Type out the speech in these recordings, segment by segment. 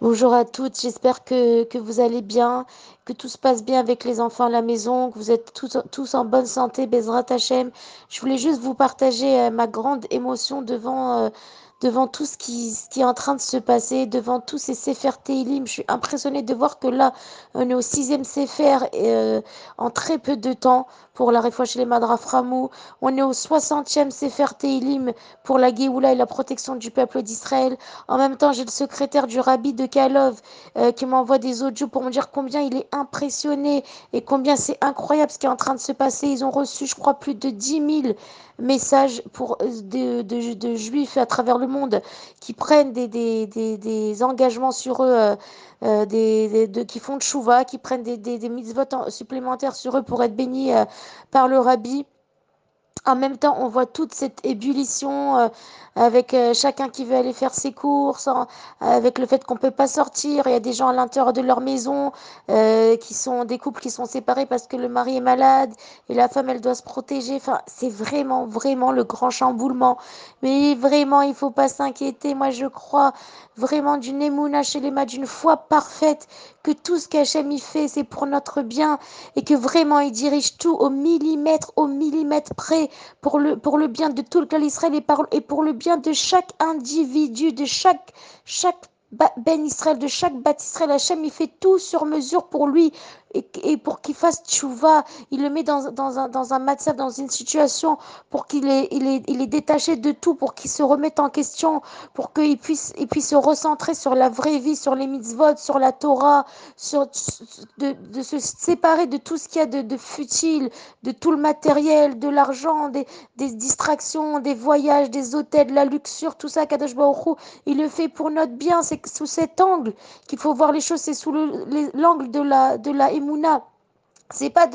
Bonjour à toutes, j'espère que, que vous allez bien, que tout se passe bien avec les enfants à la maison, que vous êtes tous, tous en bonne santé, Bezrat Hachem. Je voulais juste vous partager euh, ma grande émotion devant, euh, devant tout ce qui, qui est en train de se passer, devant tous ces Sefer Teilim. Je suis impressionnée de voir que là, on est au sixième Sefer euh, en très peu de temps pour la chez les Madraframou. On est au 60e Sefer Teilim pour la Géoula et la protection du peuple d'Israël. En même temps, j'ai le secrétaire du rabbi de Kalov euh, qui m'envoie des audios pour me dire combien il est impressionné et combien c'est incroyable ce qui est en train de se passer. Ils ont reçu, je crois, plus de 10 000 messages pour, euh, de, de, de juifs à travers le monde qui prennent des, engagements sur eux. Euh, de, qui font de chouva, qui prennent des, des, mitzvot supplémentaires sur eux pour être bénis par le rabbi. En même temps, on voit toute cette ébullition euh, avec euh, chacun qui veut aller faire ses courses, avec le fait qu'on peut pas sortir. Il y a des gens à l'intérieur de leur maison euh, qui sont des couples qui sont séparés parce que le mari est malade et la femme elle doit se protéger. Enfin, c'est vraiment vraiment le grand chamboulement. Mais vraiment, il faut pas s'inquiéter. Moi, je crois vraiment d'une émouna chez les mains, d'une foi parfaite que tout ce qu'Hachem fait, c'est pour notre bien et que vraiment il dirige tout au millimètre, au millimètre près pour le, bien de tout le clan Israël et pour le bien de chaque individu, de chaque, chaque ben Israël, de chaque bat Israël, Hachem, il fait tout sur mesure pour lui, et, pour qu'il fasse tchouva, il le met dans, dans un, dans un matzah, dans une situation pour qu'il est, il est, il est détaché de tout, pour qu'il se remette en question, pour qu'il puisse, il puisse se recentrer sur la vraie vie, sur les mitzvot, sur la Torah, sur, de, de se séparer de tout ce qu'il y a de, de futile, de tout le matériel, de l'argent, des, des distractions, des voyages, des hôtels, de la luxure, tout ça, Kadosh Baruch il le fait pour notre bien, c'est sous cet angle qu'il faut voir les choses, c'est sous l'angle de la, de la Emouna. C'est pas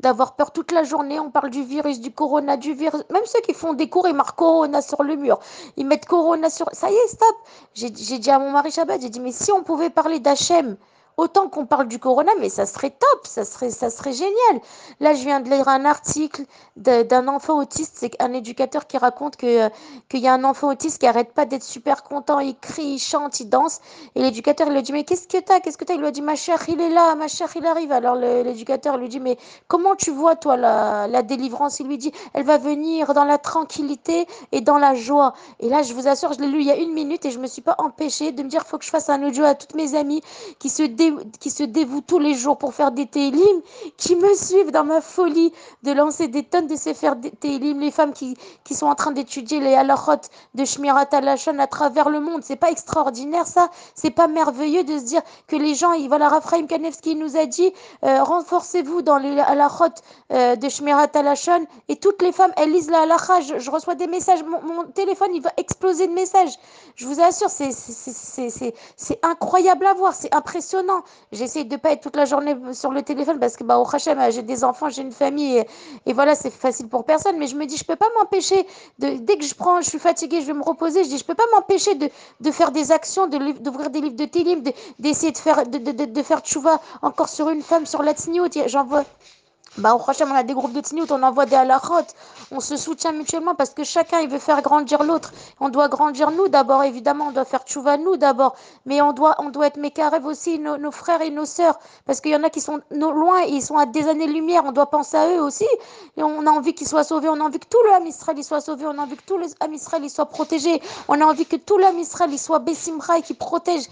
d'avoir peur toute la journée. On parle du virus, du corona, du virus. Même ceux qui font des cours, ils marquent corona sur le mur. Ils mettent corona sur. Ça y est, stop. J'ai dit à mon mari Shabbat, j'ai dit, mais si on pouvait parler d'Hachem, Autant qu'on parle du corona, mais ça serait top, ça serait, ça serait génial. Là, je viens de lire un article d'un enfant autiste, c'est un éducateur qui raconte que qu'il y a un enfant autiste qui arrête pas d'être super content, il crie, il chante, il danse. Et l'éducateur, lui dit, mais qu'est-ce que t'as Qu'est-ce que t'as? Il lui a dit, ma chère, il est là, ma chère, il arrive. Alors l'éducateur lui dit, mais comment tu vois, toi, la, la délivrance? Il lui dit, elle va venir dans la tranquillité et dans la joie. Et là, je vous assure, je l'ai lu il y a une minute et je me suis pas empêchée de me dire, faut que je fasse un audio à toutes mes amies qui se qui se dévouent tous les jours pour faire des télim, qui me suivent dans ma folie de lancer des tonnes de ces faire des télim, les femmes qui, sont en train d'étudier les halachot de Shmirat Alashon à travers le monde. C'est pas extraordinaire ça C'est pas merveilleux de se dire que les gens, voilà, Raphaël Kanevski nous a dit, euh, renforcez-vous dans les halachot euh, de Shmirat Alashon et toutes les femmes, elles lisent la halacha. Je, reçois des messages, mon, mon, téléphone, il va exploser de messages. Je vous assure, c'est incroyable à voir, c'est impressionnant. J'essaie de pas être toute la journée sur le téléphone parce que, bah, au Hachem, j'ai des enfants, j'ai une famille et, voilà, c'est facile pour personne. Mais je me dis, je peux pas m'empêcher de, dès que je prends, je suis fatiguée, je vais me reposer, je dis, je peux pas m'empêcher de, de faire des actions, d'ouvrir des livres de télim, d'essayer de, faire, de, de, de, faire tchouva encore sur une femme, sur la J'en vois bah, au prochain, on a des groupes de on envoie des halachot, on se soutient mutuellement parce que chacun, il veut faire grandir l'autre. On doit grandir nous d'abord, évidemment, on doit faire tchouva nous d'abord, mais on doit, on doit être aussi, nos, frères et nos sœurs, parce qu'il y en a qui sont loin, et ils sont à des années-lumière, on doit penser à eux aussi, et on a envie qu'ils soient sauvés, on a envie que tout le Ham Israël soit sauvé, on a envie que tout le Ham soit protégé, on a envie que tout le Ham soit Bessimra et qui protège,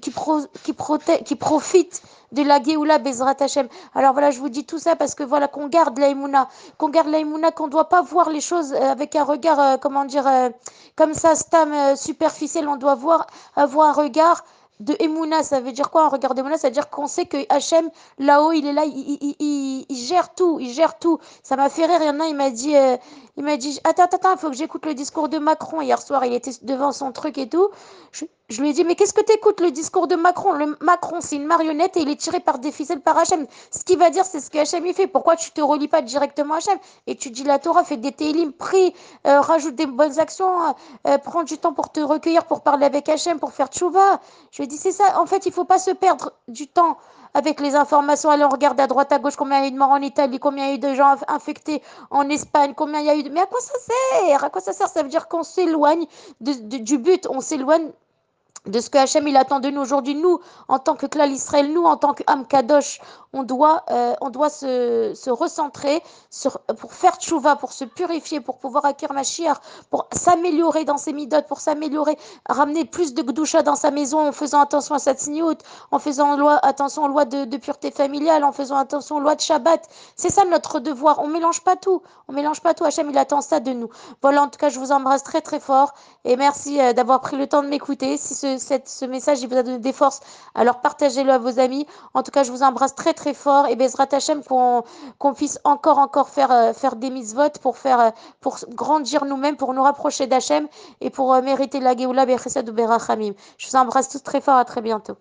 qui, pro, qui, protège, qui profite de la Géoula Bezrat Hashem. Alors voilà, je vous dis tout ça parce que voilà, qu'on garde l'aïmouna, qu'on garde l'aïmouna, qu'on ne doit pas voir les choses euh, avec un regard, euh, comment dire, euh, comme ça, stam, superficiel, on doit voir, avoir un regard de Emouna, ça veut dire quoi? Un regard d'Emouna Ça veut dire qu'on sait que Hachem, là-haut, il est là, il, il, il, il, gère tout, il gère tout. Ça m'a fait rire, il y en a, il m'a dit, euh, il m'a dit, attends, attends, il faut que j'écoute le discours de Macron. Hier soir, il était devant son truc et tout. Je, je lui ai dit, mais qu'est-ce que tu écoutes le discours de Macron? Le Macron, c'est une marionnette et il est tiré par des ficelles par Hachem. Ce qu'il va dire, c'est ce que Hachem il fait. Pourquoi tu te relis pas directement à Hachem? Et tu dis la Torah, fais des télim, prie, euh, rajoute des bonnes actions, euh, prends du temps pour te recueillir, pour parler avec Hachem, pour faire tchouva. Je lui ai c'est ça. En fait, il faut pas se perdre du temps avec les informations. Allez, on regarde à droite, à gauche combien il y a eu de morts en Italie, combien il y a eu de gens infectés en Espagne, combien il y a eu de... Mais à quoi ça sert? À quoi ça sert? Ça veut dire qu'on s'éloigne du but, on s'éloigne de ce que Hachem il attend de nous aujourd'hui, nous, en tant que clan Israël, nous, en tant qu'âme Kadosh, on doit, euh, on doit se, recentrer pour faire tchouva, pour se purifier, pour pouvoir acquérir Mashiach, pour s'améliorer dans ses midotes, pour s'améliorer, ramener plus de gdoucha dans sa maison en faisant attention à sa tzniout, en faisant loi, attention aux lois de, de, pureté familiale, en faisant attention aux lois de Shabbat. C'est ça notre devoir. On mélange pas tout. On mélange pas tout. Hachem, il attend ça de nous. Voilà, en tout cas, je vous embrasse très très fort et merci euh, d'avoir pris le temps de m'écouter. Si ce ce message il vous a donné des forces, alors partagez-le à vos amis. En tout cas, je vous embrasse très très fort et Bezrat Hachem qu'on puisse encore encore faire euh, faire des mises-votes pour faire euh, pour grandir nous-mêmes, pour nous rapprocher d'Hachem et pour euh, mériter la Géoula Bechesed ou. Je vous embrasse tous très fort, à très bientôt.